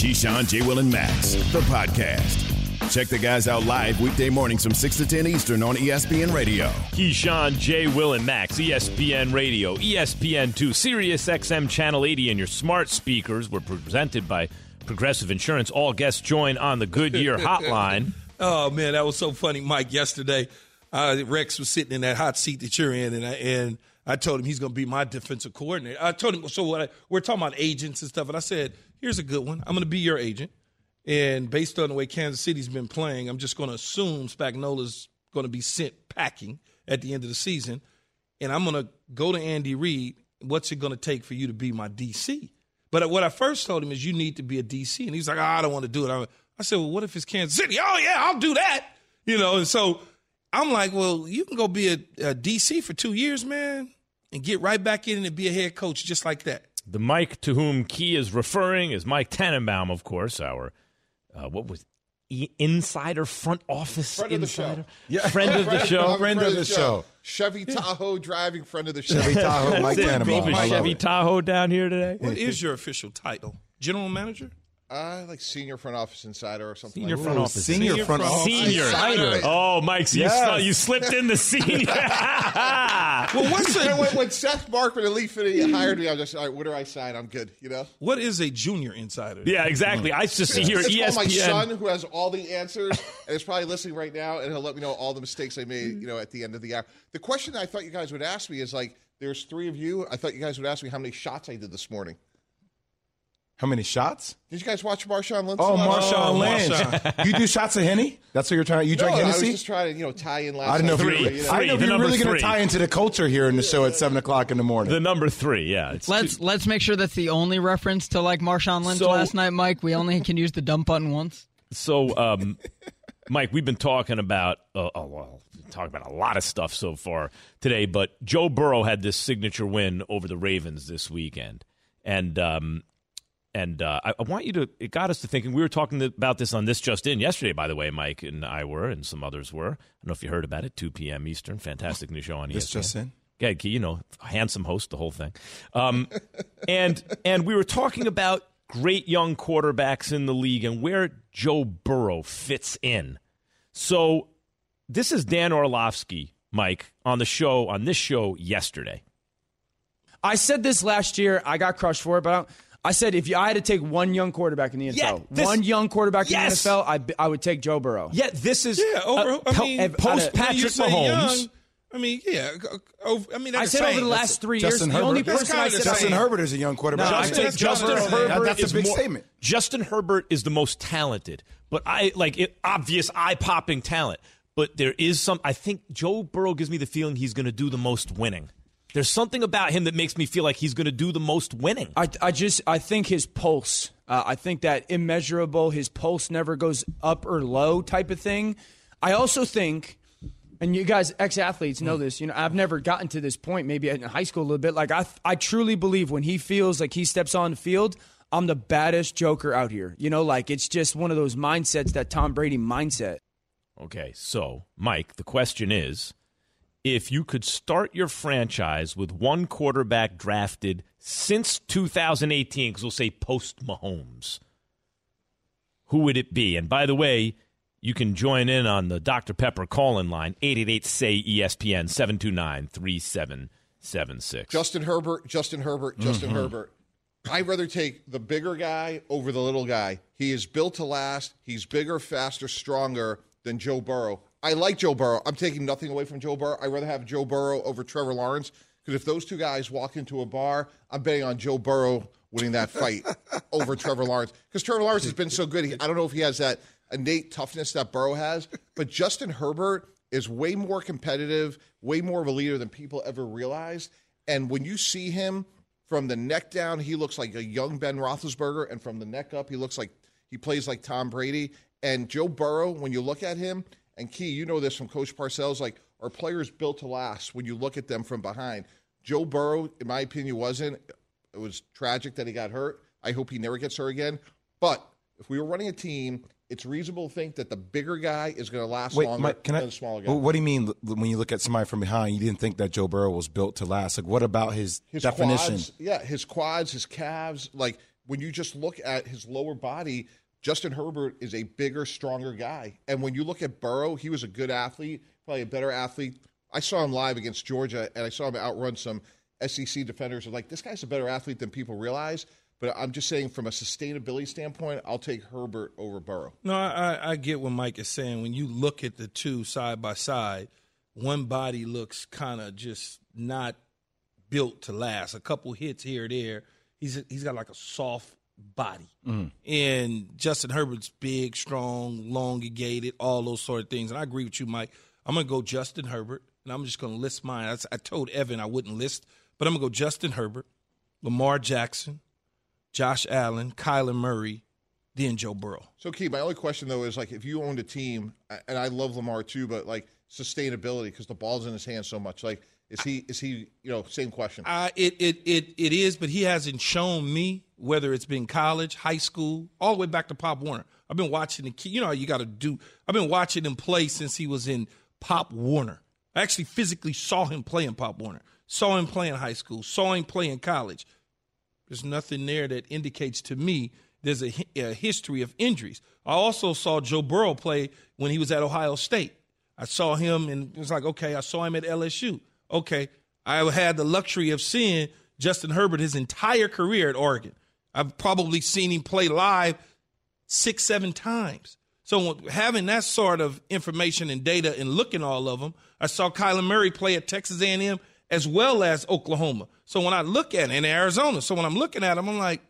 Keyshawn, J. Will, and Max, the podcast. Check the guys out live weekday mornings from 6 to 10 Eastern on ESPN Radio. Keyshawn, J. Will, and Max, ESPN Radio, ESPN2, Sirius XM Channel 80, and your smart speakers were presented by Progressive Insurance. All guests join on the Goodyear hotline. oh, man, that was so funny, Mike. Yesterday, uh, Rex was sitting in that hot seat that you're in, and I, and I told him he's going to be my defensive coordinator. I told him, so what I, we're talking about agents and stuff, and I said, here's a good one. I'm going to be your agent. And based on the way Kansas City's been playing, I'm just going to assume Spagnuolo's going to be sent packing at the end of the season. And I'm going to go to Andy Reid. What's it going to take for you to be my DC? But what I first told him is you need to be a DC. And he's like, oh, I don't want to do it. I, I said, well, what if it's Kansas City? Oh, yeah, I'll do that. You know, and so I'm like, well, you can go be a, a DC for two years, man, and get right back in and be a head coach just like that. The Mike to whom Key is referring is Mike Tannenbaum, of course, our uh, what was e- insider front office friend insider, yeah. friend of the show, friend of the show. Chevy Tahoe driving friend of the show. Chevy Tahoe, Mike Tannenbaum. Chevy Tahoe down here today. What is your official title? General manager? Uh, like senior front office insider or something. Senior like front that. office. Senior, Senior front front office. Senior. Insider. Oh, Mike, so Yes. you, sl- you slipped in the senior. Well, what's a, when, when Seth Markman and Lee Fitting hired me, I was just all right. What do I sign? I'm good. You know. what is a junior insider? yeah, exactly. I just see here at It's called my son who has all the answers and is probably listening right now, and he'll let me know all the mistakes I made. You know, at the end of the hour. The question I thought you guys would ask me is like, there's three of you. I thought you guys would ask me how many shots I did this morning. How many shots? Did you guys watch Marshawn Lynch? Oh, last Marshawn Oh, Lynch. Marshawn. you do shots of Henny? That's what you're trying to. You No, drink I was just trying to, you know, tie in last I didn't know if you were, Three, you know. I didn't know if the you were really going to tie into the culture here in the show at seven o'clock in the morning. The number three, yeah. It's Let's two- let's make sure that's the only reference to like Marshawn Lynch So- last night, Mike. We only can use the dump button once. So, um, Mike, we've been talking about uh, oh, well, talking about a lot of stuff so far today, but Joe Burrow had this signature win over the Ravens this weekend, and um, and uh, I, I want you to. It got us to thinking. We were talking about this on this just in yesterday, by the way. Mike and I were, and some others were. I don't know if you heard about it. Two p.m. Eastern. Fantastic new show on This ESPN. just in. Yeah, you know, handsome host, the whole thing. Um, and and we were talking about great young quarterbacks in the league and where Joe Burrow fits in. So this is Dan Orlovsky, Mike, on the show on this show yesterday. I said this last year. I got crushed for it, but I, I said if you, I had to take one young quarterback in the NFL, Yeah, this- one young quarterback Yes. in the NFL, I, I would take Joe Burrow. Yeah, this is Yeah, over. uh, I po- mean, uh, post when you Patrick say Mahomes. young, I mean, yeah. Over, I mean, I said the over the same. last three Justin years, Herbert. the only That's person kinda I said. Justin I, Herbert is a young quarterback. No, I I take take Justin Herbert. Herbert that's is a big more- statement. Justin Herbert is the most talented, but I like it, obvious eye popping talent. But there is some. I think Joe Burrow gives me the feeling he's going to do the most winning. There's something about him that makes me feel like he's going to do the most winning. I, I just I think his pulse. Uh, I think that immeasurable. His pulse never goes up or low type of thing. I also think, and you guys ex athletes know this. You know, I've never gotten to this point. Maybe in high school a little bit. Like I I truly believe when he feels like he steps on the field. I'm the baddest joker out here. You know, like it's just one of those mindsets that Tom Brady mindset. Okay, so Mike, the question is if you could start your franchise with one quarterback drafted since 2018, because we'll say post Mahomes, who would it be? And by the way, you can join in on the Dr. Pepper call in line 888 say ESPN 729 3776. Justin Herbert, Justin Herbert, Justin Mm-hmm. Herbert. I'd rather take the bigger guy over the little guy. He is built to last. He's bigger, faster, stronger than Joe Burrow. I like Joe Burrow. I'm taking nothing away from Joe Burrow. I'd rather have Joe Burrow over Trevor Lawrence because if those two guys walk into a bar, I'm betting on Joe Burrow winning that fight over Trevor Lawrence because Trevor Lawrence has been so good. He, I don't know if he has that innate toughness that Burrow has, but Justin Herbert is way more competitive, way more of a leader than people ever realized. And when you see him from the neck down, he looks like a young Ben Roethlisberger, and from the neck up, he looks like he plays like Tom Brady. And Joe Burrow, when you look at him, and Key, you know this from Coach Parcells, like are players built to last when you look at them from behind. Joe Burrow, in my opinion, wasn't. It was tragic that he got hurt. I hope he never gets hurt again. But if we were running a team, it's reasonable to think that the bigger guy is going to last Wait, longer Mike, can than I? the smaller guy. What do you mean when you look at somebody from behind? You didn't think that Joe Burrow was built to last. Like, what about his, his definition? quads, yeah, his quads, his calves, like when you just look at his lower body, Justin Herbert is a bigger, stronger guy. And when you look at Burrow, he was a good athlete, probably a better athlete. I saw him live against Georgia, and I saw him outrun some SEC defenders. Are like, this guy's a better athlete than people realize. But I'm just saying, from a sustainability standpoint, I'll take Herbert over Burrow. No, I, I get what Mike is saying. When you look at the two side by side, one body looks kind of just not built to last. A couple hits here or there. He's he's got like a soft body. And Justin Herbert's big, strong, elongated, all those sort of things. And I agree with you, Mike. I'm going to go Justin Herbert, and I'm just going to list mine. I, I told Evan I wouldn't list, but I'm going to go Justin Herbert, Lamar Jackson, Josh Allen, Kyler Murray, then Joe Burrow. So, Key, my only question though is like, if you owned a team, and I love Lamar too, but like sustainability because the ball's in his hands so much. Like, is he is he you know same question? Uh, it, it it it is, but he hasn't shown me whether it's been college, high school, all the way back to Pop Warner. I've been watching the kid. You know, you got to do. I've been watching him play since he was in Pop Warner. I actually physically saw him play in Pop Warner. Saw him play in high school. Saw him play in college. There's nothing there that indicates to me there's a, a history of injuries. I also saw Joe Burrow play when he was at Ohio State. I saw him and it was like, okay, I saw him at LSU. Okay, I had the luxury of seeing Justin Herbert his entire career at Oregon. I've probably seen him play live six, seven times. So having that sort of information and data and looking all of them, I saw Kyler Murray play at Texas A&M as well as Oklahoma. So when I look at it in Arizona, so when I'm looking at him, I'm like,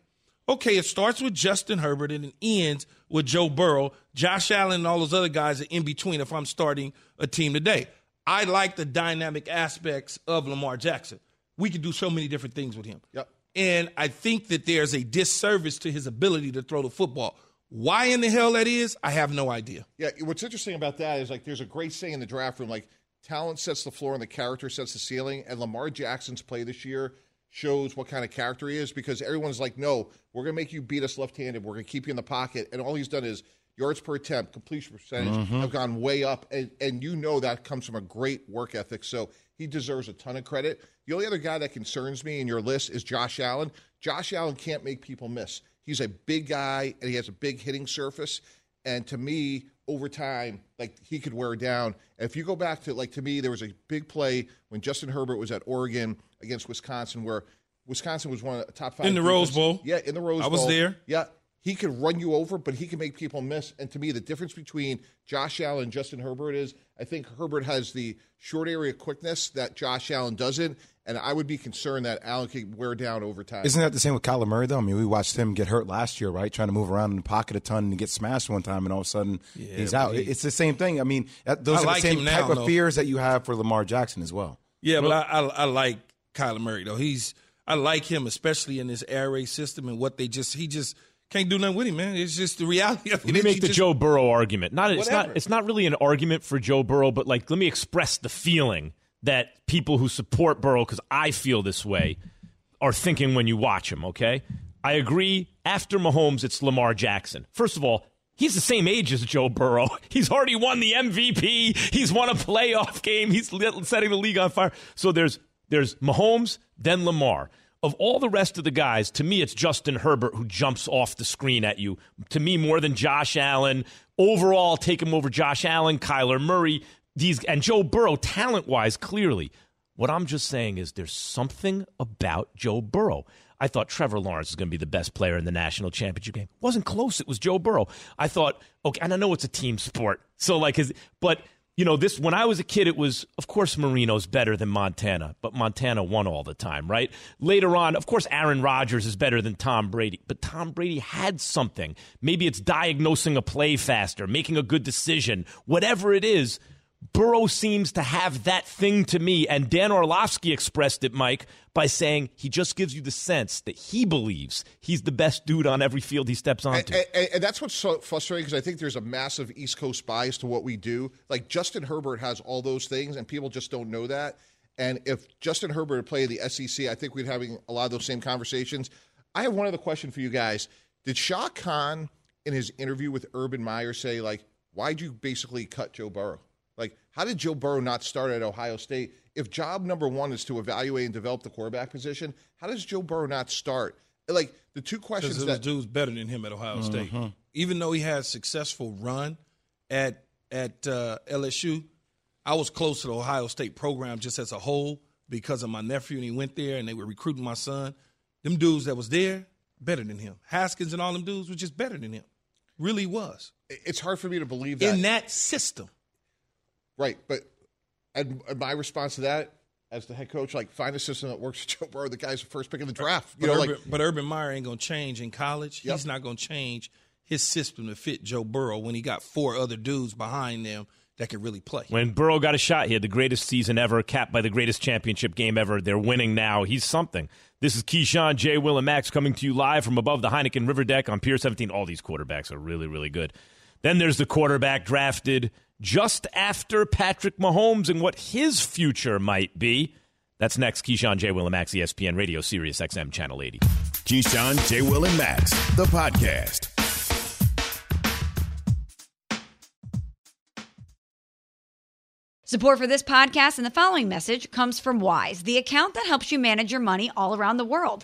okay, it starts with Justin Herbert and it ends with Joe Burrow, Josh Allen, and all those other guys are in between if I'm starting a team today. I like the dynamic aspects of Lamar Jackson. We can do so many different things with him. Yep. And I think that there's a disservice to his ability to throw the football. Why in the hell that is, I have no idea. Yeah, what's interesting about that is like there's a great saying in the draft room like talent sets the floor and the character sets the ceiling. And Lamar Jackson's play this year shows what kind of character he is because everyone's like, no, we're going to make you beat us left handed. We're going to keep you in the pocket. And all he's done is yards per attempt, completion percentage mm-hmm. have gone way up. And, and you know that comes from a great work ethic. So he deserves a ton of credit. The only other guy that concerns me in your list is Josh Allen. Josh Allen can't make people miss. He's a big guy and he has a big hitting surface. And to me, over time, like he could wear down. And if you go back to like to me, there was a big play when Justin Herbert was at Oregon against Wisconsin, where Wisconsin was one of the top five In the Rose. Bowl. Yeah, in the Rose Bowl. I Bowl. was there. Yeah, he could run you over, but he can make people miss. And to me, the difference between Josh Allen and Justin Herbert is I think Herbert has the short area quickness that Josh Allen doesn't. And I would be concerned that Allen could wear down over time. Isn't that the same with Kyler Murray though? I mean, we watched him get hurt last year, right? Trying to move around in the pocket a ton and get smashed one time, and all of a sudden he's out. he- it's the same thing. I mean, that- those I are like the same now, type of fears that you have for Lamar Jackson as well. Yeah, but I, I, I like Kyler Murray though. He's I like him, especially in this air raid system and what they just he just can't do nothing with him, man. It's just the reality of it. Let me make the just- Joe Burrow argument. Not it's not it's not really an argument for Joe Burrow, but like let me express the feeling that people who support Burrow because I feel this way are thinking when you watch him. Okay, I agree. After Mahomes, it's Lamar Jackson. First of all. He's the same age as Joe Burrow. He's already won the MVP. He's won a playoff game. He's setting the league on fire. So there's there's Mahomes, then Lamar. Of all the rest of the guys, to me, it's Justin Herbert who jumps off the screen at you. To me, more than Josh Allen. Overall, take him over Josh Allen, Kyler Murray, these and Joe Burrow, talent wise, clearly. What I'm just saying is there's something about Joe Burrow. I thought Trevor Lawrence was going to be the best player in the national championship game. Wasn't close. It was Joe Burrow. I thought, okay, and I know it's a team sport. So like his, but you know, this when I was a kid, it was of course Marino's better than Montana, but Montana won all the time, right? Later on, of course, Aaron Rodgers is better than Tom Brady, but Tom Brady had something. Maybe it's diagnosing a play faster, making a good decision, whatever it is. Burrow seems to have that thing to me, and Dan Orlovsky expressed it, Mike, by saying he just gives you the sense that he believes he's the best dude on every field he steps onto. And, and, and that's what's so frustrating because I think there's a massive East Coast bias to what we do. Like Justin Herbert has all those things, and people just don't know that. And if Justin Herbert had played the SEC, I think we'd having a lot of those same conversations. I have one other question for you guys. Did Shad Khan in his interview with Urban Meyer say like, "Why'd you basically cut Joe Burrow? Like, how did Joe Burrow not start at Ohio State? If job number one is to evaluate and develop the quarterback position, how does Joe Burrow not start like the two questions Because was that dudes better than him at Ohio State. Even though he had a successful run at at uh, LSU, I was close to the Ohio State program just as a whole because of my nephew, and he went there, and they were recruiting my son. Them dudes that was there better than him. Haskins and all them dudes were just better than him. Really was it's hard for me to believe that. in that system. Right, but and, and my response to that, as the head coach, like find a system that works for Joe Burrow. The guy's the first pick in the draft. You But, know, Urban, like but Urban Meyer ain't gonna change in college. Yep. He's not gonna change his system to fit Joe Burrow when he got four other dudes behind them that could really play. When Burrow got a shot, he had the greatest season ever, capped by the greatest championship game ever. They're winning now. He's something. This is Keyshawn, J. Will, and Max coming to you live from above the Heineken River Deck on Pier 17. All these quarterbacks are really, really good. Then there's the quarterback drafted just after Patrick Mahomes and what his future might be. That's next. Keyshawn, J. Will, and Max, ESPN Radio, Sirius XM, Channel 80. Keyshawn, J. Will, and Max, the podcast. Support for this podcast and the following message comes from Wise, the account that helps you manage your money all around the world.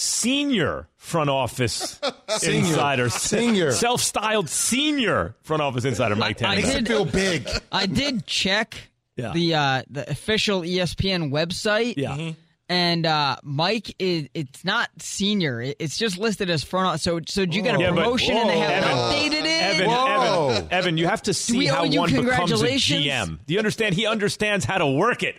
senior front office insider. Senior. Self styled senior front office insider, Mike I Tannenbaum. did feel big. I did check Yeah. the uh, the official ESPN website. Yeah. And uh, Mike is it's not senior. It's just listed as front. So so did you get a Yeah, but- promotion and they haven't Evan, updated it? Evan, Evan, Evan, you have to see how one becomes a? GM. Do you understand? He understands how to work it.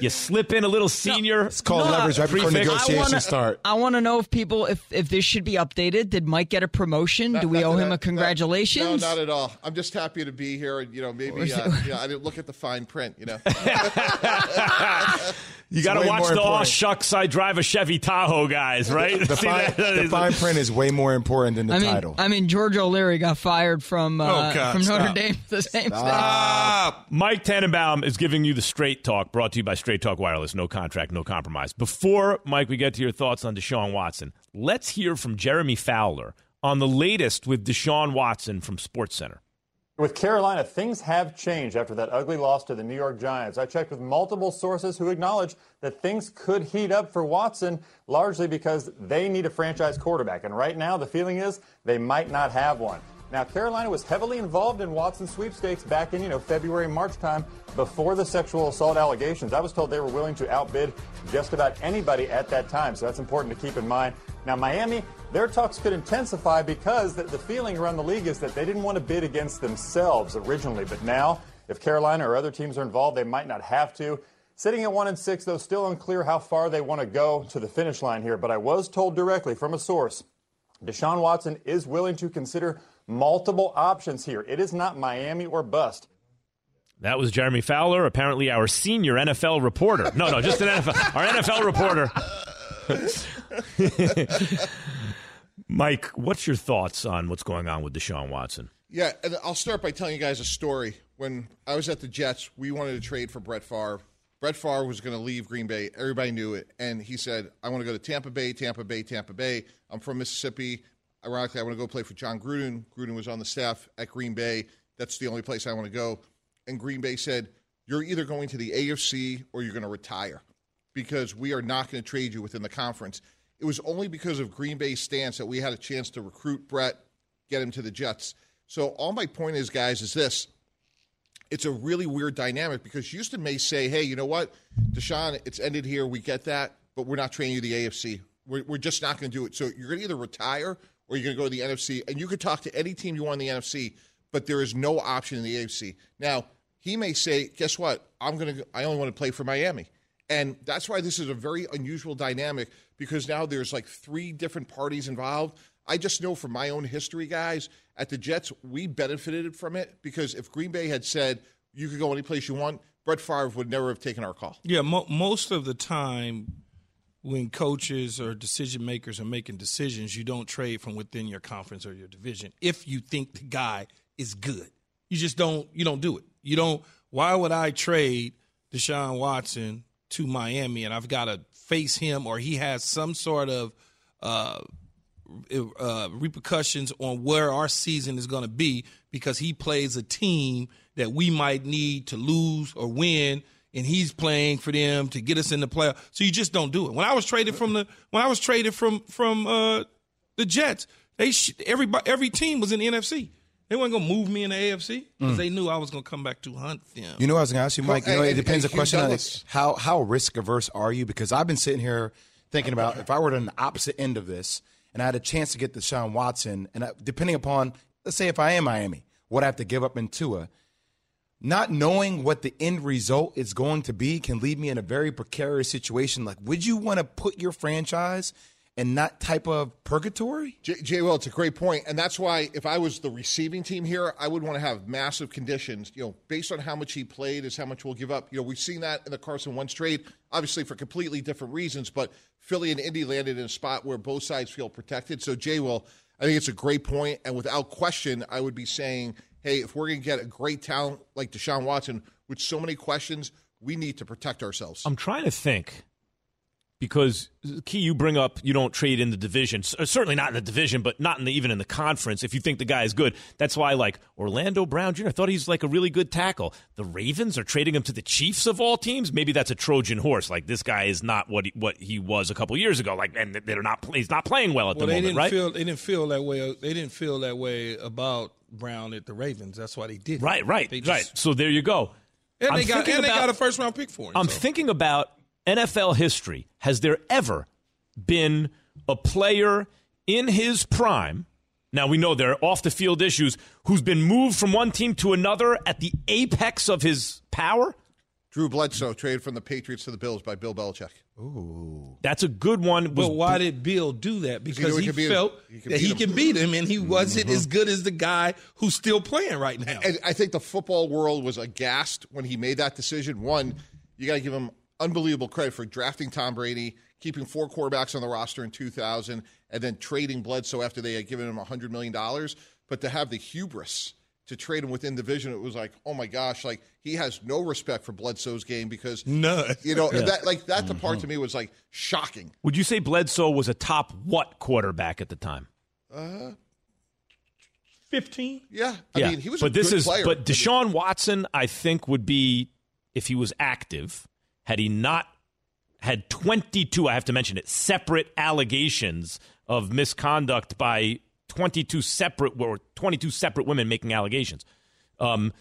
You slip in a little senior. It's called No, leverage right before prefix. negotiations start. I want to know if people if if this should be updated. Did Mike get a promotion? Do we Not owe that- him a not- congratulations? No, not at all. I'm just happy to be here, and you know, maybe uh, you know, I didn't look at the fine print. You know, You got to watch the "Aw important. shucks, I drive a Chevy Tahoe" guys, right? The fine, the fine print is way more important than the I mean, title. I mean, George O'Leary got fired from uh, Oh, God, from Notre. Dame. The same thing. Ah, Mike Tannenbaum is giving you the straight talk, brought to you by Straight Talk Wireless. No contract, no compromise. Before, Mike, we get to your thoughts on Deshaun Watson, let's hear from Jeremy Fowler on the latest with Deshaun Watson from SportsCenter. With Carolina, things have changed after that ugly loss to the New York Giants. I checked with multiple sources who acknowledge that things could heat up for Watson, largely because they need a franchise quarterback. And right now, the feeling is they might not have one. Now, Carolina was heavily involved in Watson sweepstakes back in, you know, February, March time before the sexual assault allegations. I was told they were willing to outbid just about anybody at that time, so that's important to keep in mind. Now, Miami, their talks could intensify because the, the feeling around the league is that they didn't want to bid against themselves originally, but now, if Carolina or other teams are involved, they might not have to. Sitting at one and six, though, still unclear how far they want to go to the finish line here. But I was told directly from a source Deshaun Watson is willing to consider multiple options here. It is not Miami or bust. That was Jeremy Fowler, apparently our senior NFL reporter. No, no, just an NFL, our NFL reporter. Mike, what's your thoughts on what's going on with Deshaun Watson? yeah. And I'll start by telling you guys a story. When I was at the Jets, we wanted to trade for Brett Favre. Brett Favre was going to leave Green Bay. Everybody knew it, and he said, "I want to go to Tampa Bay, Tampa Bay, Tampa Bay. I'm from Mississippi. Ironically, I want to go play for Jon Gruden. Gruden was on the staff at Green Bay. That's the only place I want to go." And Green Bay said, "You're either going to the AFC or you're going to retire, because we are not going to trade you within the conference." It was only because of Green Bay's stance that we had a chance to recruit Brett, get him to the Jets. So all my point is, guys, is this it's a really weird dynamic because Houston may say, hey, you know what, Deshaun, it's ended here. We get that, but we're not training you the AFC. We're, we're just not going to do it. So you're going to either retire or you're going to go to the NFC, and you could talk to any team you want in the NFC, but there is no option in the AFC. Now, he may say, guess what? I'm going to, I only want to play for Miami. And that's why this is a very unusual dynamic because now there's like three different parties involved. I just know from my own history, guys, at the Jets, we benefited from it because if Green Bay had said you could go any place you want, Brett Favre would never have taken our call. Yeah, mo- most of the time when coaches or decision makers are making decisions, you don't trade from within your conference or your division if you think the guy is good. You just don't you don't do it. You don't why would I trade Deshaun Watson to Miami and I've got to face him or he has some sort of uh, uh, repercussions on where our season is going to be because he plays a team that we might need to lose or win and he's playing for them to get us in the playoff. So you just don't do it. When I was traded from the when I was traded from from uh, the Jets, they sh- everybody every team was in the NFC. They weren't gonna move me in the AFC because Mm. they knew I was gonna come back to hunt them. You know, what I was going to ask you, Mike. You know, Hey, it depends. hey, the question Hugh on Douglas. how how risk averse are you? Because I've been sitting here thinking about if I were on the opposite end of this and I had a chance to get the Deshaun Watson, and I, depending upon, let's say, if I am Miami, what I have to give up in Tua, not knowing what the end result is going to be can leave me in a very precarious situation. Like, would you want to put your franchise in that type of purgatory? J, Jay well, it's a great point, and that's why if I was the receiving team here, I would want to have massive conditions. You know, based on how much he played, is how much we'll give up. You know, we've seen that in the Carson Wentz trade, obviously for completely different reasons. But Philly and Indy landed in a spot where both sides feel protected. So Jay Will, I think it's a great point, and without question, I would be saying, hey, if we're going to get a great talent like Deshaun Watson with so many questions, we need to protect ourselves. I'm trying to think because key you bring up you don't trade in the division uh, certainly not in the division but not in the, even in the conference if you think the guy is good that's why like orlando brown jr i thought he's like a really good tackle the ravens are trading him to the chiefs of all teams maybe that's a trojan horse like this guy is not what he, what he was a couple years ago like and they're not he's not playing well at well, the they moment didn't right feel they didn't feel that way. They didn't feel that way about Brown at the Ravens. That's why they did. right right just- right so there you go And I'm they got and they about- got a first round pick for him. I'm so. thinking about NFL history. Has there ever been a player in his prime? Now we know there are off the field issues. Who's been moved from one team to another at the apex of his power? Drew Bledsoe traded from the Patriots to the Bills by Bill Belichick. Ooh, that's a good one. Was But why did Bill do that? Because knew he he, could beat him. felt He that he him. can beat him, and he wasn't Mm-hmm. as good as the guy who's still playing right now. And I think the football world was aghast when he made that decision. One, you got to give him unbelievable credit for drafting Tom Brady, keeping four quarterbacks on the roster in 2000, and then trading Bledsoe after they had given him $100 million. But to have the hubris to trade him within division, it was like, oh my gosh, like he has no respect for Bledsoe's game because None. You know, that like that the part to me was like shocking. Would you say Bledsoe was a top what quarterback at the time? Uh, Fifteen. yeah, I yeah, mean he was but a this is player. but Deshaun Watson, I think, would be if he was active. Had he not had 22, I have to mention it, separate allegations of misconduct by 22 separate or 22 separate women making allegations. Um,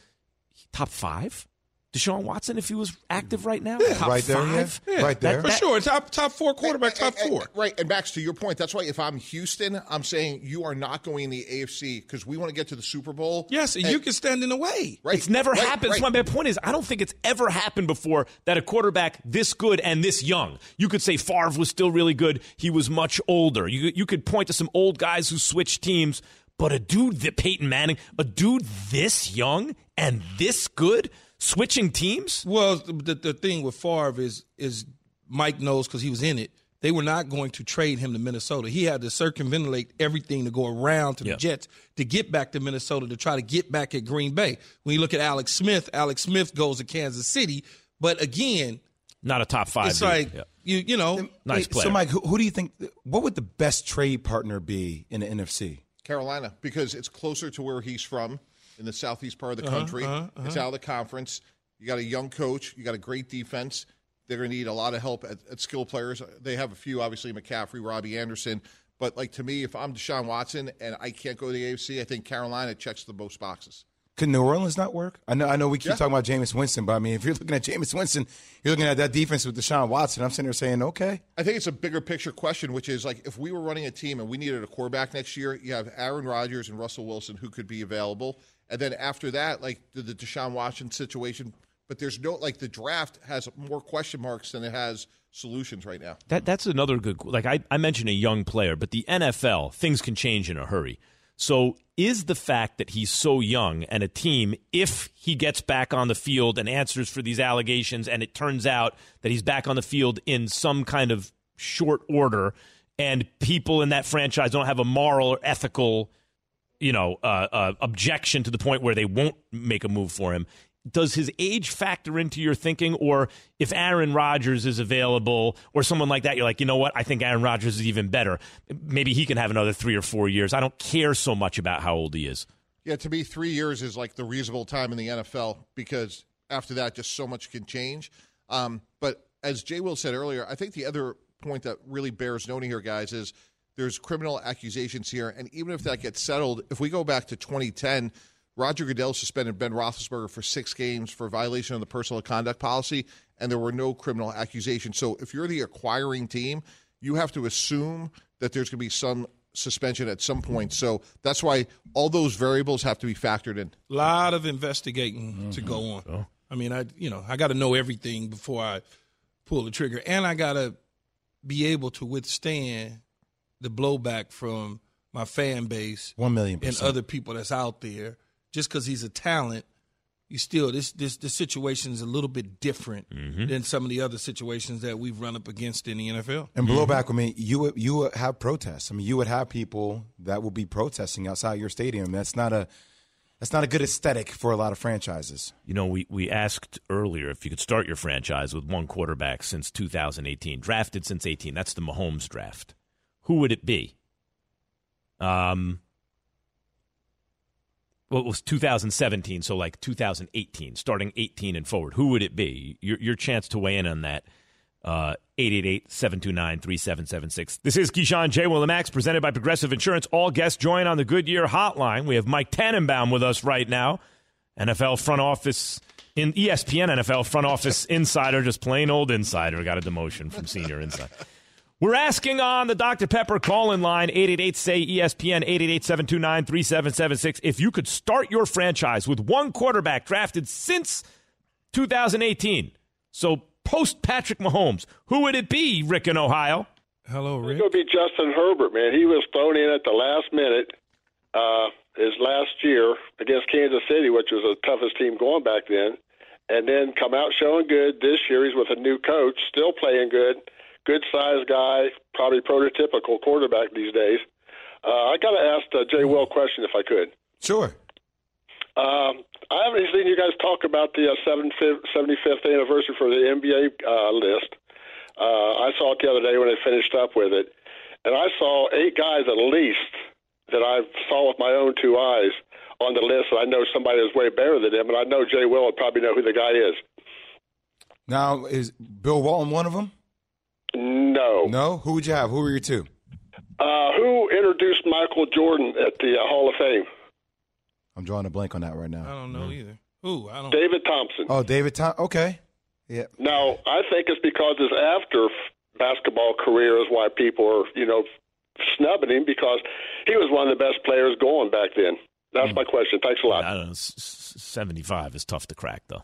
top five. Deshaun Watson, if he was active right now, top Right there, yeah. five. Yeah, Right there. for sure. Top top four quarterback, top And- and- four. right. And Max, to your point, that's why if I'm Houston, I'm saying you are not going in the AFC because we want to get to the Super Bowl. Yes, and you can stand in the way. Right. It's never right, happened. right. That's why my point is, I don't think it's ever happened before that a quarterback this good and this young. You could say Favre was still really good. He was much older. You you could point to some old guys who switched teams, but a dude that Peyton Manning, a dude this young and this good, switching teams. Well, the, the thing with Favre is is Mike knows because he was in it. They were not going to trade him to Minnesota. He had to circumventilate everything to go around to Yeah. the Jets to get back to Minnesota to try to get back at Green Bay. When you look at Alex Smith, Alex Smith goes to Kansas City, but again, Not a top five. it's dude. like Yeah. you you know Nice Wait, player. So, Mike, who, who do you think? What would the best trade partner be in the NFC? Carolina because it's closer to where he's from in the southeast part of the Uh-huh, country. It's out of the conference. You got a young coach. You got a great defense. They're going to need a lot of help at, at skill players. They have a few, obviously McCaffrey, Robbie Anderson. But like to me, if I'm Deshaun Watson and I can't go to the AFC, I think Carolina checks the most boxes. Could New Orleans not work? I know. I know we keep Yeah. talking about Jameis Winston, but I mean, if you're looking at Jameis Winston, you're looking at that defense with Deshaun Watson. I'm sitting there saying, okay, I think it's a bigger picture question, which is like if we were running a team and we needed a quarterback next year, you have Aaron Rodgers and Russell Wilson who could be available, and then after that, like the, the Deshaun Watson situation. But there's no like the draft has more question marks than it has solutions right now. That that's another good. Like I, I mentioned a young player, but the NFL things can change in a hurry. So is the fact that he's so young and a team, if he gets back on the field and answers for these allegations, and it turns out that he's back on the field in some kind of short order, and people in that franchise don't have a moral or ethical you know, uh, uh, objection to the point where they won't make a move for him. Does his age factor into your thinking, or if Aaron Rodgers is available, or someone like that, you're like, you know what? I think Aaron Rodgers is even better. Maybe he can have another three or four years. I don't care so much about how old he is. Yeah, to me, three years is like the reasonable time in the NFL because after that, just so much can change. Um, but as Jay Will said earlier, I think the other point that really bears noting here, guys, is there's criminal accusations here, and even if that gets settled, if we go back to 2010, Roger Goodell suspended Ben Roethlisberger for six games for violation of the personal conduct policy, and there were no criminal accusations. So if you're the acquiring team, you have to assume that there's going to be some suspension at some point. So that's why all those variables have to be factored in. A lot of investigating to mm-hmm. go on. I mean, I you know I got to know everything before I pull the trigger, and I got to be able to withstand the blowback from my fan base one million and percent. And other people that's out there. Just because he's a talent, you still this this this situation is a little bit different mm-hmm. than some of the other situations that we've run up against in the NFL. And mm-hmm. blowback I mean you would you would have protests. I mean, you would have people that will be protesting outside your stadium. That's not a that's not a good aesthetic for a lot of franchises. You know, we, we asked earlier if you could start your franchise with one quarterback since 2018, drafted since 18. That's the Mahomes draft. Who would it be? Um, well, it was 2017, so like 2018, starting 18 and forward. Who would it be? Your, your chance to weigh in on that. Uh, 888-729-3776. This is Keyshawn J. Willimax, presented by Progressive Insurance. All guests join on the Goodyear hotline. We have Mike Tannenbaum with us right now. NFL front office in ESPN NFL front office insider, just plain old insider. Got a demotion from senior insider. We're asking on the Dr. Pepper call in line, 888 say ESPN, 888 729 3776. If you could start your franchise with one quarterback drafted since 2018, so post Patrick Mahomes, who would it be, Rick in Ohio? Hello, Rick. It would be Justin Herbert, man. He was thrown in at the last minute uh, his last year against Kansas City, which was the toughest team going back then, and then come out showing good. This year he's with a new coach, still playing good, good sized guy, probably prototypical quarterback these days. Uh, I got to ask uh, Jay Will a question if I could. Sure. Um, I haven't seen you guys talk about the uh, 75th, 75th anniversary for the NBA uh, list. Uh, I saw it the other day when they finished up with it, and I saw eight guys at least that I saw with my own two eyes on the list. And I know somebody that's way better than them, and I know Jay Will would probably know who the guy is. Now is Bill Walton one of them? No. No. Who would you have? Who were your two? Uh, who introduced Michael Jordan at the uh, Hall of Fame? I'm drawing a blank on that right now. I don't know either. Who? I don't. David Thompson. Oh, David Thompson. Okay. Yeah. Now, I think it's because his after basketball career is why people are, you know, snubbing him because he was one of the best players going back then. That's my question. Thanks a lot. I don't know. s- s- 75 is tough to crack, though.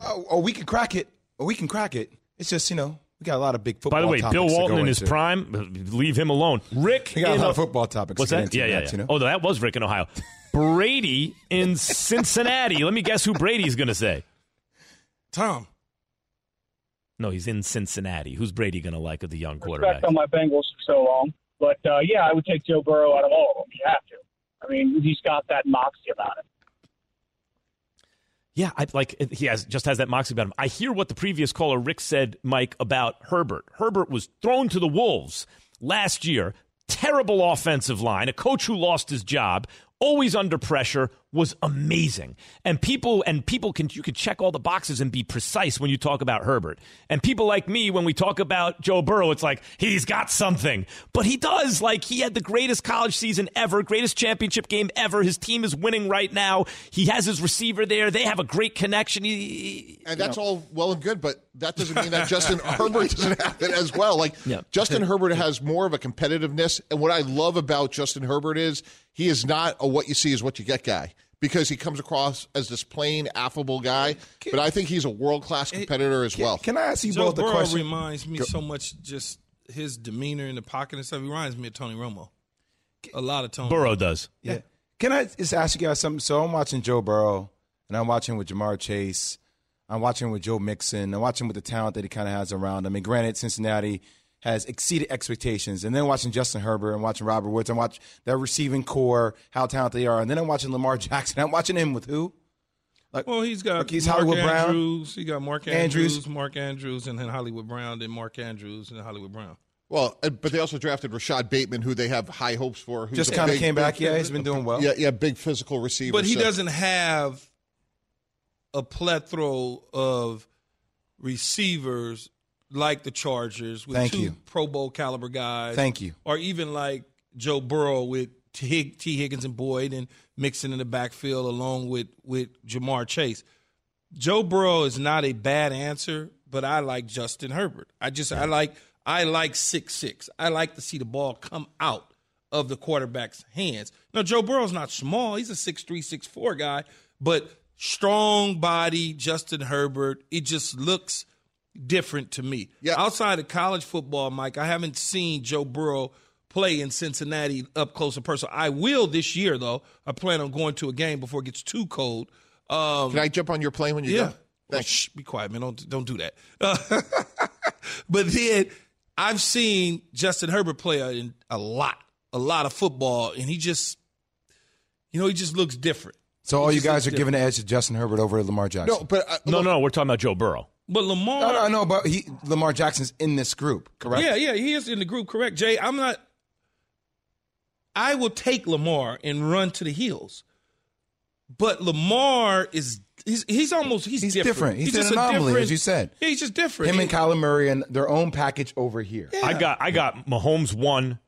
Oh, oh, we can crack it. Oh, we can crack it. It's just you know we got a lot of big football. By the way, topics Bill Walton in his into. prime, leave him alone. Rick, We got a lot O- of football topics. What's to that? Yeah, yeah, next, yeah. You know? Oh, that was Rick in Ohio. Brady in Cincinnati. Let me guess who Brady's going to say. Tom. No, he's in Cincinnati. Who's Brady going to like of the young respect quarterback? on my Bengals for so long. But uh, yeah, I would take Joe Burrow out of all of them. You have to. I mean, he's got that moxie about him. Yeah, I like he has just has that moxie about him. I hear what the previous caller Rick said, Mike, about Herbert. Herbert was thrown to the wolves last year. Terrible offensive line, a coach who lost his job, always under pressure. Was amazing. And people and people can you can check all the boxes and be precise when you talk about Herbert. And people like me when we talk about Joe Burrow, it's like he's got something. But he does. Like he had the greatest college season ever, greatest championship game ever. His team is winning right now. He has his receiver there. They have a great connection. He, and that's all well and good, but that doesn't mean that Justin Herbert doesn't have it as well. Like Yeah. Justin Herbert has more of a competitiveness, and what I love about Justin Herbert is he is not a what you see is what you get guy because he comes across as this plain affable guy. But I think he's a world class eh, eh, competitor as well. Can I ask you Joe both a Burrow question? reminds me so much just his demeanor in the pocket and stuff. He reminds me of Tony Romo. A lot of Tony. Burrow does. Yeah. Can I just ask you guys something? So I'm watching Joe Burrow, and I'm watching with Ja'Marr Chase. I'm watching with Joe Mixon. I'm watching with the talent that he kind of has around him. I mean, granted, Cincinnati has exceeded expectations. And then watching Justin Herbert and watching Robert Woods. and watch their receiving corps, how talented they are. And then I'm watching Lamar Jackson. I'm watching him with who? Like, Well, he's got Like he's Mark Hollywood Brown. Andrews. He got Mark Andrews, Andrews. Mark Andrews, and then Hollywood Brown, then Mark Andrews, and then Hollywood Brown. Well, but they also drafted Rashod Bateman, who they have high hopes for. who's Just kind of came back. Yeah, he's been doing well. Yeah, yeah, big physical receiver. But he so- doesn't have a plethora of receivers like the Chargers with Thank two you. Pro Bowl caliber guys. Thank you. Or even like Joe Burrow with T. Hig- T. Higgins and Boyd and Mixon in the backfield along with with Ja'Marr Chase. Joe Burrow is not a bad answer, but I like Justin Herbert. I just I like I like six six. I like to see the ball come out of the quarterback's hands. Now Joe Burrow's not small; he's a six three six four guy, but strong body. Justin Herbert. It just looks different to me. Yeah. Outside of college football, Mike, I haven't seen Joe Burrow play in Cincinnati up close and personal. I will this year, though. I plan on going to a game before it gets too cold. Um, Can I jump on your plane when you're yeah. done? Well, shh, be quiet, man. Don't don't do that. but then I've seen Justin Herbert play a, a lot, a lot of football, and he just, you know, he just looks different. So all you guys are looks giving the edge to Justin Herbert over Lamar Jackson. No, but uh, No, look, no, we're talking about Joe Burrow. But Lamar, no, no, no. But he, Lamar Jackson's in this group, correct? Yeah, yeah, he is in the group, correct. Jay, I'm not. I will take Lamar and run to the hills, but Lamar is he's he's almost he's, He's different. different. He's, just an a anomaly, different- as you said. Yeah, he's just different. Him and Kyler Murray and their own package over here. I got I got Mahomes one,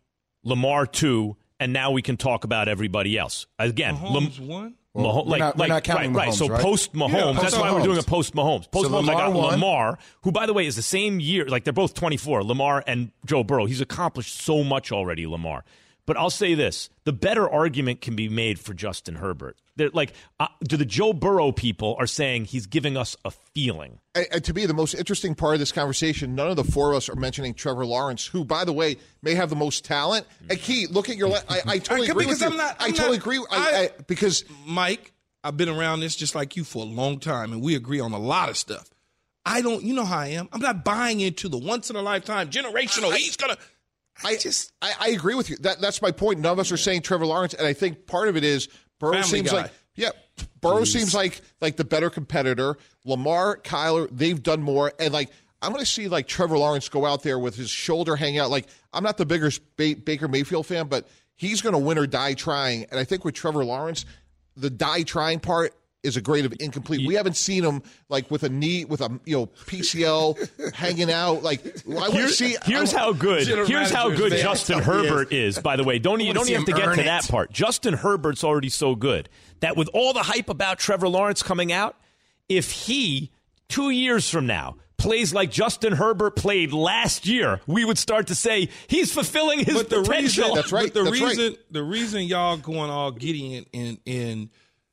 Lamar two, and now we can talk about everybody else. Again, Lam- Mahomes one. Well, Maho- we're like, not- like, not counting right, right. So right? post Mahomes, Yeah, that's why we're doing a post Mahomes. Post So Mahomes, I got won. Lamar, who by the way is the same year. Like they're both 24. Lamar and Joe Burrow. He's accomplished so much already. Lamar. But I'll say this: the better argument can be made for Justin Herbert. They're like, uh, do the Joe Burrow people are saying he's giving us a feeling? And, and to me, the most interesting part of this conversation, none of the four of us are mentioning Trevor Lawrence, who, by the way, may have the most talent. And Key, look at your. Le- I, I totally I- agree because with. I'm not- I I'm totally not- agree. I, I- I, because Mike, I've been around this just like you for a long time, and we agree on a lot of stuff. I don't, you know how I am. I'm not buying into the once in a lifetime generational. he's gonna. I just I, I agree with you. That that's my point. None of us are saying Trevor Lawrence, and I think part of it is Burrow Family seems guy. like yeah, Burrow seems like like the better competitor. Lamar, Kyler, they've done more, and like I'm going to see like Trevor Lawrence go out there with his shoulder hanging out. Like I'm not the biggest ba- Baker Mayfield fan, but he's going to win or die trying. And I think with Trevor Lawrence, the die trying part is a grade of incomplete. We haven't seen him like with a knee with a you know PCL hanging out. Like I want Here- see. here's I- how good. Here's how good is bad. Justin Yes. Herbert is. By the way, don't you don't even have to get to it. that part. Justin Herbert's already so good that with all the hype about Trevor Lawrence coming out, if he two years from now plays like Justin Herbert played last year, we would start to say he's fulfilling his But the potential. reason, That's right, But the that's right. the reason y'all going all giddy and in, in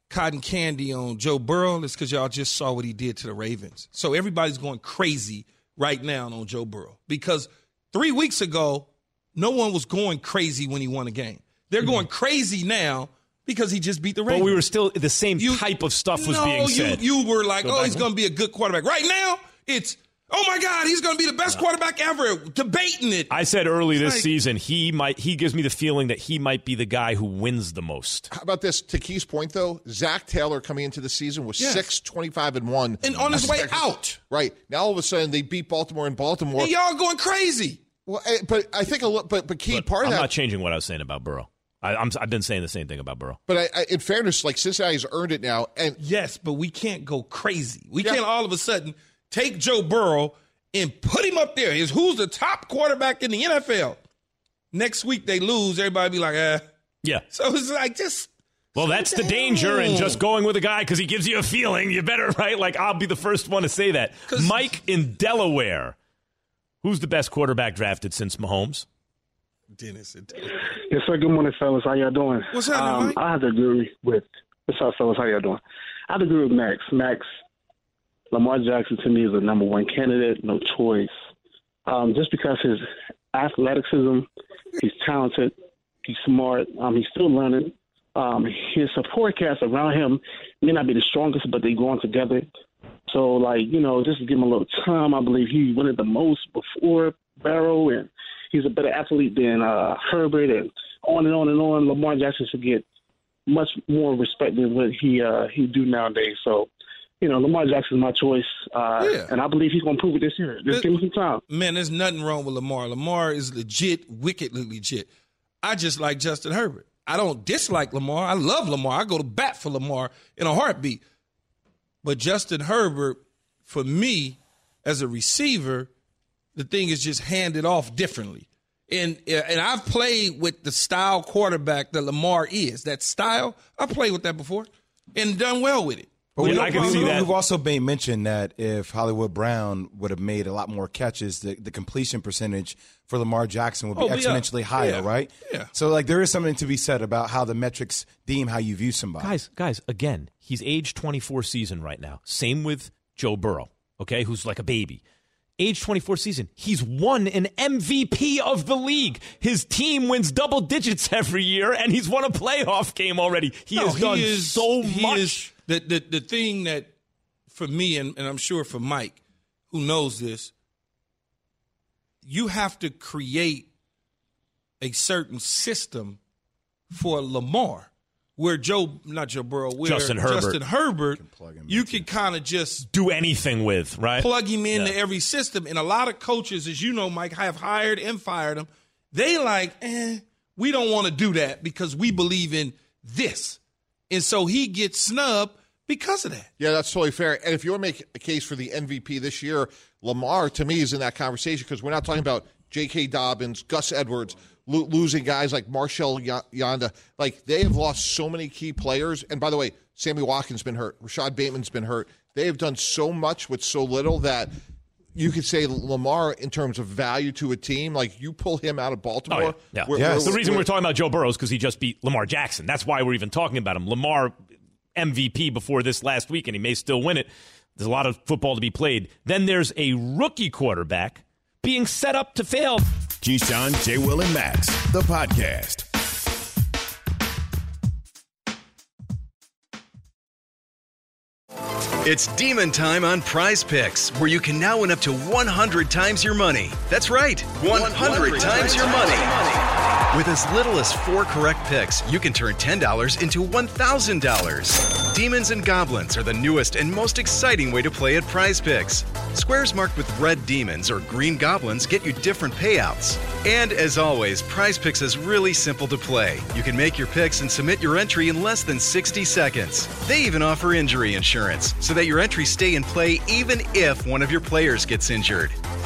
cotton candy on Joe Burrow is because y'all just saw what he did to the Ravens. So everybody's going crazy right now on Joe Burrow because three weeks ago, no one was going crazy when he won a game. They're mm-hmm. going crazy now because he just beat the Ravens. but we were still the same You- type of stuff was no, being you, said. You were like, Go oh, he's going to be a good quarterback. Right now, it's, oh my God, he's going to be the best quarterback ever. Debating it. I said early this like- season he might he gives me the feeling that he might be the guy who wins the most. How about this? To Key's point, though, Zac Taylor coming into the season was Yes. six twenty-five and one, And on his way That's- out. Right now, all of a sudden they beat Baltimore in Baltimore. And y'all going crazy. Well, eh, but I think a little, but but Key But part I'm of that. I'm not changing what I was saying about Burrow. I, I'm, I've been saying the same thing about Burrow. But I, I, in fairness, like Cincinnati's earned it now, and Yes, but we can't go crazy. We Yeah. can't all of a sudden take Joe Burrow and put him up there. Is who's the top quarterback in the NFL? Next week they lose, everybody be like, eh. Yeah. So it's like just Well, that's the danger in just going with a guy because he gives you a feeling. You better, right? Like, I'll be the first one to say that. Mike in Delaware. Who's the best quarterback drafted since Mahomes? Dennis. and- Yes, sir. Good morning, fellas. How y'all doing? What's happening, um, Mike? I have to agree with what's up, fellas. How y'all doing? I have to agree with Max. Max, Lamar Jackson to me is a number one candidate, no choice. Um, just because his athleticism, he's talented, he's smart, um, he's still learning. Um, his support cast around him may not be the strongest, but they're going together. So, like, you know, just give him a little time, I believe he it the most before Burrow, and he's a better athlete than uh, Herbert, and on and on and on. Lamar Jackson should get much more respect than what he uh, he do nowadays. So, you know, Lamar Jackson's my choice, uh, Yeah. and I believe he's going to prove it this year. Just give him some time. Man, there's nothing wrong with Lamar. Lamar is legit, wickedly legit. I just like Justin Herbert. I don't dislike Lamar. I love Lamar. I go to bat for Lamar in a heartbeat. But Justin Herbert, for me, as a receiver, the thing is just handed off differently. And and I've played with the style quarterback that Lamar is. That style, I played with that before and done well with it. But Yeah, we, I can we, see that. We've also made mention that if Hollywood Brown would have made a lot more catches, the, the completion percentage for Lamar Jackson would be Oh, yeah. exponentially higher, Yeah. right? Yeah. So, like, there is something to be said about how the metrics deem how you view somebody. Guys, guys, again, he's age 24 season right now. Same with Joe Burrow, okay, who's like a baby. Age 24 season. He's won an MVP of the league. His team wins double digits every year, and he's won a playoff game already. He No, has done is- so he much. is- the, the the thing that for me and, and I'm sure for Mike, who knows this, you have to create a certain system for Lamar. Where Joe, not Joe Burrow, where Justin Herbert. Justin Herbert, you can kind of just Do anything with, right? plug him into Yeah. every system. And a lot of coaches, as you know, Mike, have hired and fired him. They like, eh, we don't want to do that because we believe in this. And so he gets snubbed because of that. Yeah, that's totally fair. And if you want to make a case for the MVP this year, Lamar to me is in that conversation because we're not talking about J.K. Dobbins, Gus Edwards, lo- losing guys like Marshal Y- Yanda. Like they have lost so many key players. And by the way, Sammy Watkins been hurt, Rashod Bateman's been hurt. They have done so much with so little that you could say Lamar in terms of value to a team. Like you pull him out of Oh, Baltimore. yeah. yeah. we're- Yes. the we're- reason we're- we're talking about Joe Burrow is because he just beat Lamar Jackson. That's why we're even talking about him. Lamar MVP before this last week, and he may still win it. There's a lot of football to be played. Then there's a rookie quarterback being set up to fail. Keyshawn, J. Will, and Max, the podcast. It's demon time on Prize Picks, where you can now win up to 100 times your money. That's right, 100 times your money. With as little as four correct picks, you can turn $10 into $1,000. Demons and Goblins are the newest and most exciting way to play at Prize Picks. Squares marked with red demons or green goblins get you different payouts. And as always, Prize Picks is really simple to play. You can make your picks and submit your entry in less than 60 seconds. They even offer injury insurance so that your entries stay in play even if one of your players gets injured.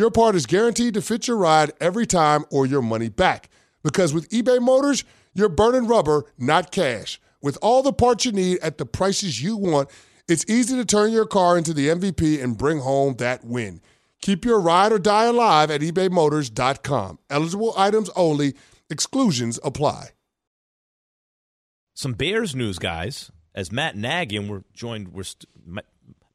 your part is guaranteed to fit your ride every time or your money back. Because with eBay Motors, you're burning rubber, not cash. With all the parts you need at the prices you want, It's easy to turn your car into the MVP and bring home that win. Keep your ride or die alive at ebaymotors.com. Eligible items only, exclusions apply. Some Bears news, guys. As Matt Nagy, and we're joined, we're st-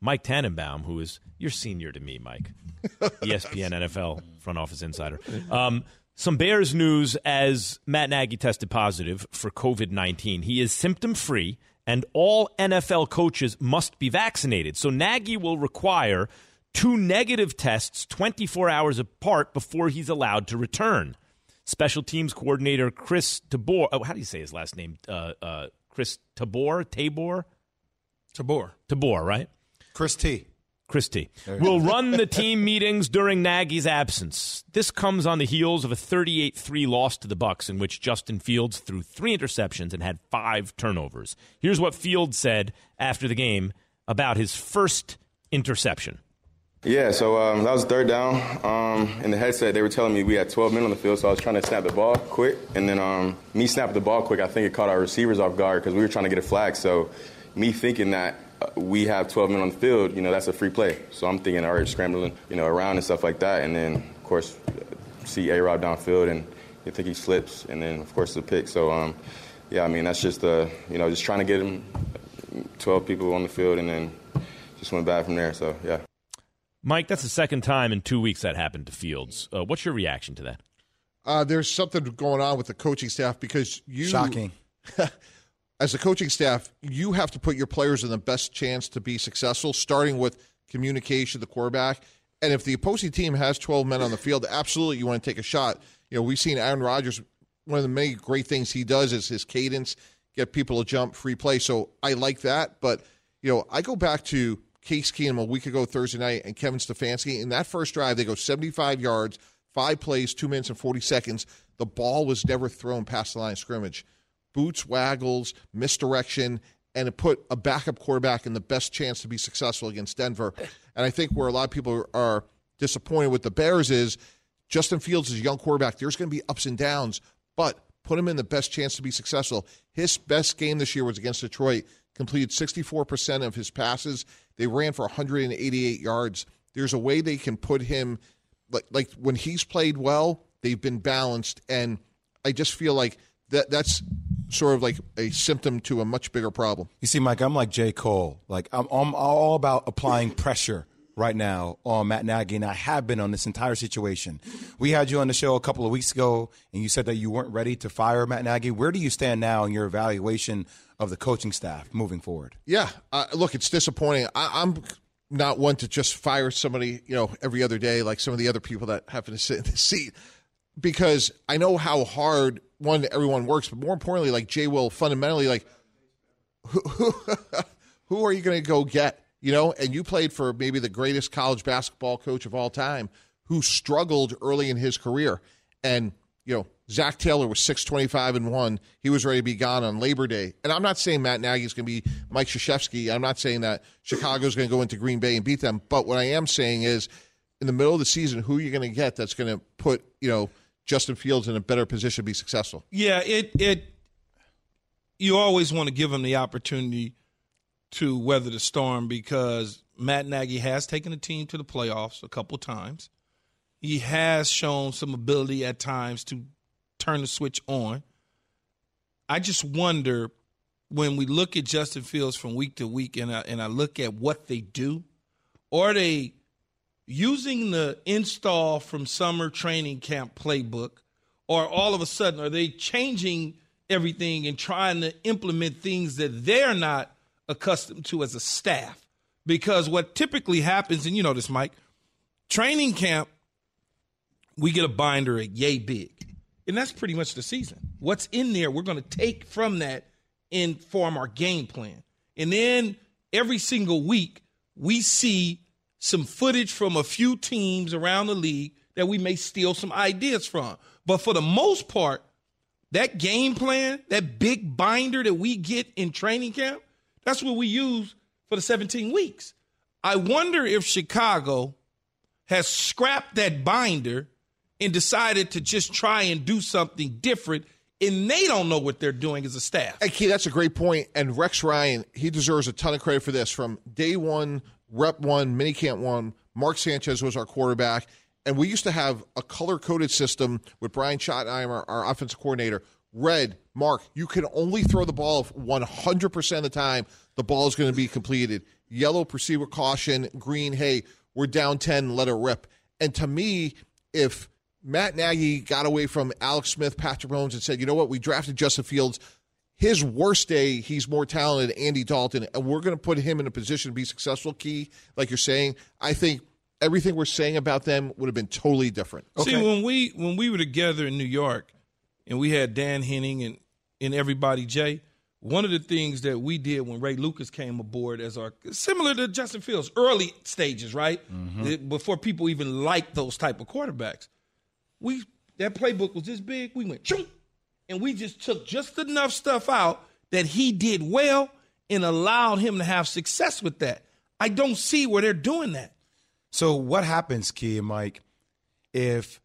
Mike Tannenbaum, who is your senior to me, Mike, ESPN NFL front office insider. Um, some Bears news as Matt Nagy tested positive for COVID 19. He is symptom free, and all NFL coaches must be vaccinated. So Nagy will require two negative tests 24 hours apart before he's allowed to return. Special teams coordinator Chris Tabor, oh, how do you say his last name? Uh, uh, Chris Tabor? Tabor? Tabor. Tabor, right? Chris T. Chris T. will run the team meetings during Nagy's absence. This comes on the heels of a 38-3 loss to the Bucs in which Justin Fields threw three interceptions and had five turnovers. Here's what Fields said after the game about his first interception. Yeah, so um, that was third down. Um, in the headset, they were telling me we had 12 men on the field, so I was trying to snap the ball quick. And then um, me snapping the ball quick, I think it caught our receivers off guard because we were trying to get a flag. So me thinking that we have 12 men on the field, you know, that's a free play. So I'm thinking, all right, scrambling, you know, around and stuff like that. And then, of course, see A-Rod downfield and I think he slips. And then, of course, the pick. So, um, yeah, I mean, that's just, uh, you know, just trying to get him 12 people on the field and then just went bad from there. So, yeah. Mike, that's the second time in two weeks that happened to Fields. Uh, what's your reaction to that? Uh, there's something going on with the coaching staff because you Shocking. as a coaching staff, you have to put your players in the best chance to be successful, starting with communication, the quarterback. And if the opposing team has 12 men on the field, absolutely you want to take a shot. You know, we've seen Aaron Rodgers, one of the many great things he does is his cadence, get people to jump, free play. So I like that. But, you know, I go back to Case Keenum a week ago Thursday night and Kevin Stefanski. In that first drive, they go 75 yards, five plays, two minutes and 40 seconds. The ball was never thrown past the line of scrimmage boots waggles, misdirection, and it put a backup quarterback in the best chance to be successful against Denver. And I think where a lot of people are disappointed with the Bears is Justin Fields is a young quarterback. There's going to be ups and downs, but put him in the best chance to be successful. His best game this year was against Detroit. Completed 64% of his passes. They ran for 188 yards. There's a way they can put him like like when he's played well, they've been balanced and I just feel like that that's sort of like a symptom to a much bigger problem. You see, Mike, I'm like J. Cole. Like I'm, I'm all about applying pressure right now on Matt Nagy, and I have been on this entire situation. We had you on the show a couple of weeks ago, and you said that you weren't ready to fire Matt Nagy. Where do you stand now in your evaluation of the coaching staff moving forward? Yeah, uh, look, it's disappointing. I, I'm not one to just fire somebody, you know, every other day like some of the other people that happen to sit in the seat because I know how hard one everyone works, but more importantly, like J. Will fundamentally like who who, are you going to go get? You know, and you played for maybe the greatest college basketball coach of all time, who struggled early in his career, and you know Zac Taylor was six twenty five and one. He was ready to be gone on Labor Day, and I'm not saying Matt Nagy is going to be Mike Krzyzewski. I'm not saying that Chicago's going to go into Green Bay and beat them. But what I am saying is, in the middle of the season, who are you going to get that's going to put you know Justin Fields in a better position to be successful. Yeah, it it you always want to give him the opportunity to weather the storm because Matt Nagy has taken the team to the playoffs a couple times. He has shown some ability at times to turn the switch on. I just wonder when we look at Justin Fields from week to week and I, and I look at what they do, are they using the install from summer training camp playbook, or all of a sudden are they changing everything and trying to implement things that they're not accustomed to as a staff? Because what typically happens, and you know this, Mike, training camp, we get a binder at yay big. And that's pretty much the season. What's in there, we're going to take from that and form our game plan. And then every single week, we see some footage from a few teams around the league that we may steal some ideas from. But for the most part, that game plan, that big binder that we get in training camp, that's what we use for the 17 weeks. I wonder if Chicago has scrapped that binder and decided to just try and do something different and they don't know what they're doing as a staff. Hey, Key, that's a great point. And Rex Ryan, he deserves a ton of credit for this. From day one, rep one, minicamp one, Mark Sanchez was our quarterback. And we used to have a color coded system with Brian Schottenheimer, our offensive coordinator. Red, Mark, you can only throw the ball 100% of the time the ball is going to be completed. Yellow, proceed with caution. Green, hey, we're down 10, let it rip. And to me, if Matt Nagy got away from Alex Smith, Patrick Mahomes, and said, you know what, we drafted Justin Fields. His worst day, he's more talented than Andy Dalton, and we're going to put him in a position to be successful. Key, like you're saying, I think everything we're saying about them would have been totally different. See, when we when we were together in New York, and we had Dan Henning and and everybody, Jay. One of the things that we did when Ray Lucas came aboard as our similar to Justin Fields, early stages, right? Mm-hmm. Before people even liked those type of quarterbacks, we that playbook was this big. We went choom, and we just took just enough stuff out that he did well and allowed him to have success with that. I don't see where they're doing that. So what happens, Key and Mike, if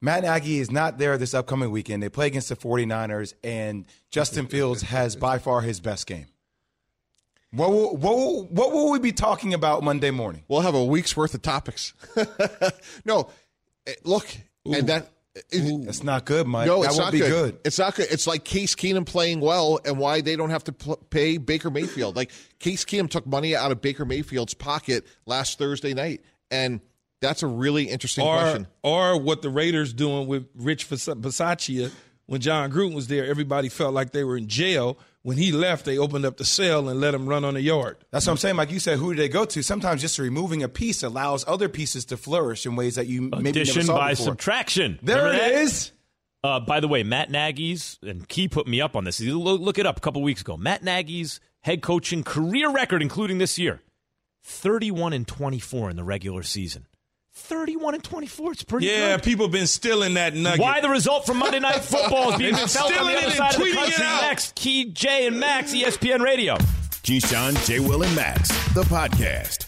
Matt Nagy is not there this upcoming weekend? They play against the 49ers, and Justin Fields has by far his best game. What will, what, will, what will we be talking about Monday morning? We'll have a week's worth of topics. no, eh, look, and that That's not good, Mike. no, it's not be good. good. It's not good. It's like Case Keenum playing well, and why they don't have to pl- pay Baker Mayfield. Like Case Keenum took money out of Baker Mayfield's pocket last Thursday night, and that's a really interesting or, question. Or what the Raiders doing with Rich Bis- Bisaccia when Jon Gruden was there, everybody felt like they were in jail. When he left, they opened up the cell and let him run on the yard. That's what I'm saying. Like you said, who do they go to? Sometimes just removing a piece allows other pieces to flourish in ways that you maybe never Addition saw by before. subtraction. There Remember it that? is. Uh, by the way, Matt Nagy's and Key put me up on this. Look, look it up a couple weeks ago. Matt Nagy's head coaching career record, including this year, thirty-one and twenty-four in the regular season. Thirty-one and twenty-four. It's pretty Yeah, good. people been stealing that nugget. Why the result from Monday Night Football is being And felt on stealing the it other and side of the tweeting it country out. next. Key, Jay, and Max, ESPN Radio. Keyshawn, J. Will, and Max, the podcast.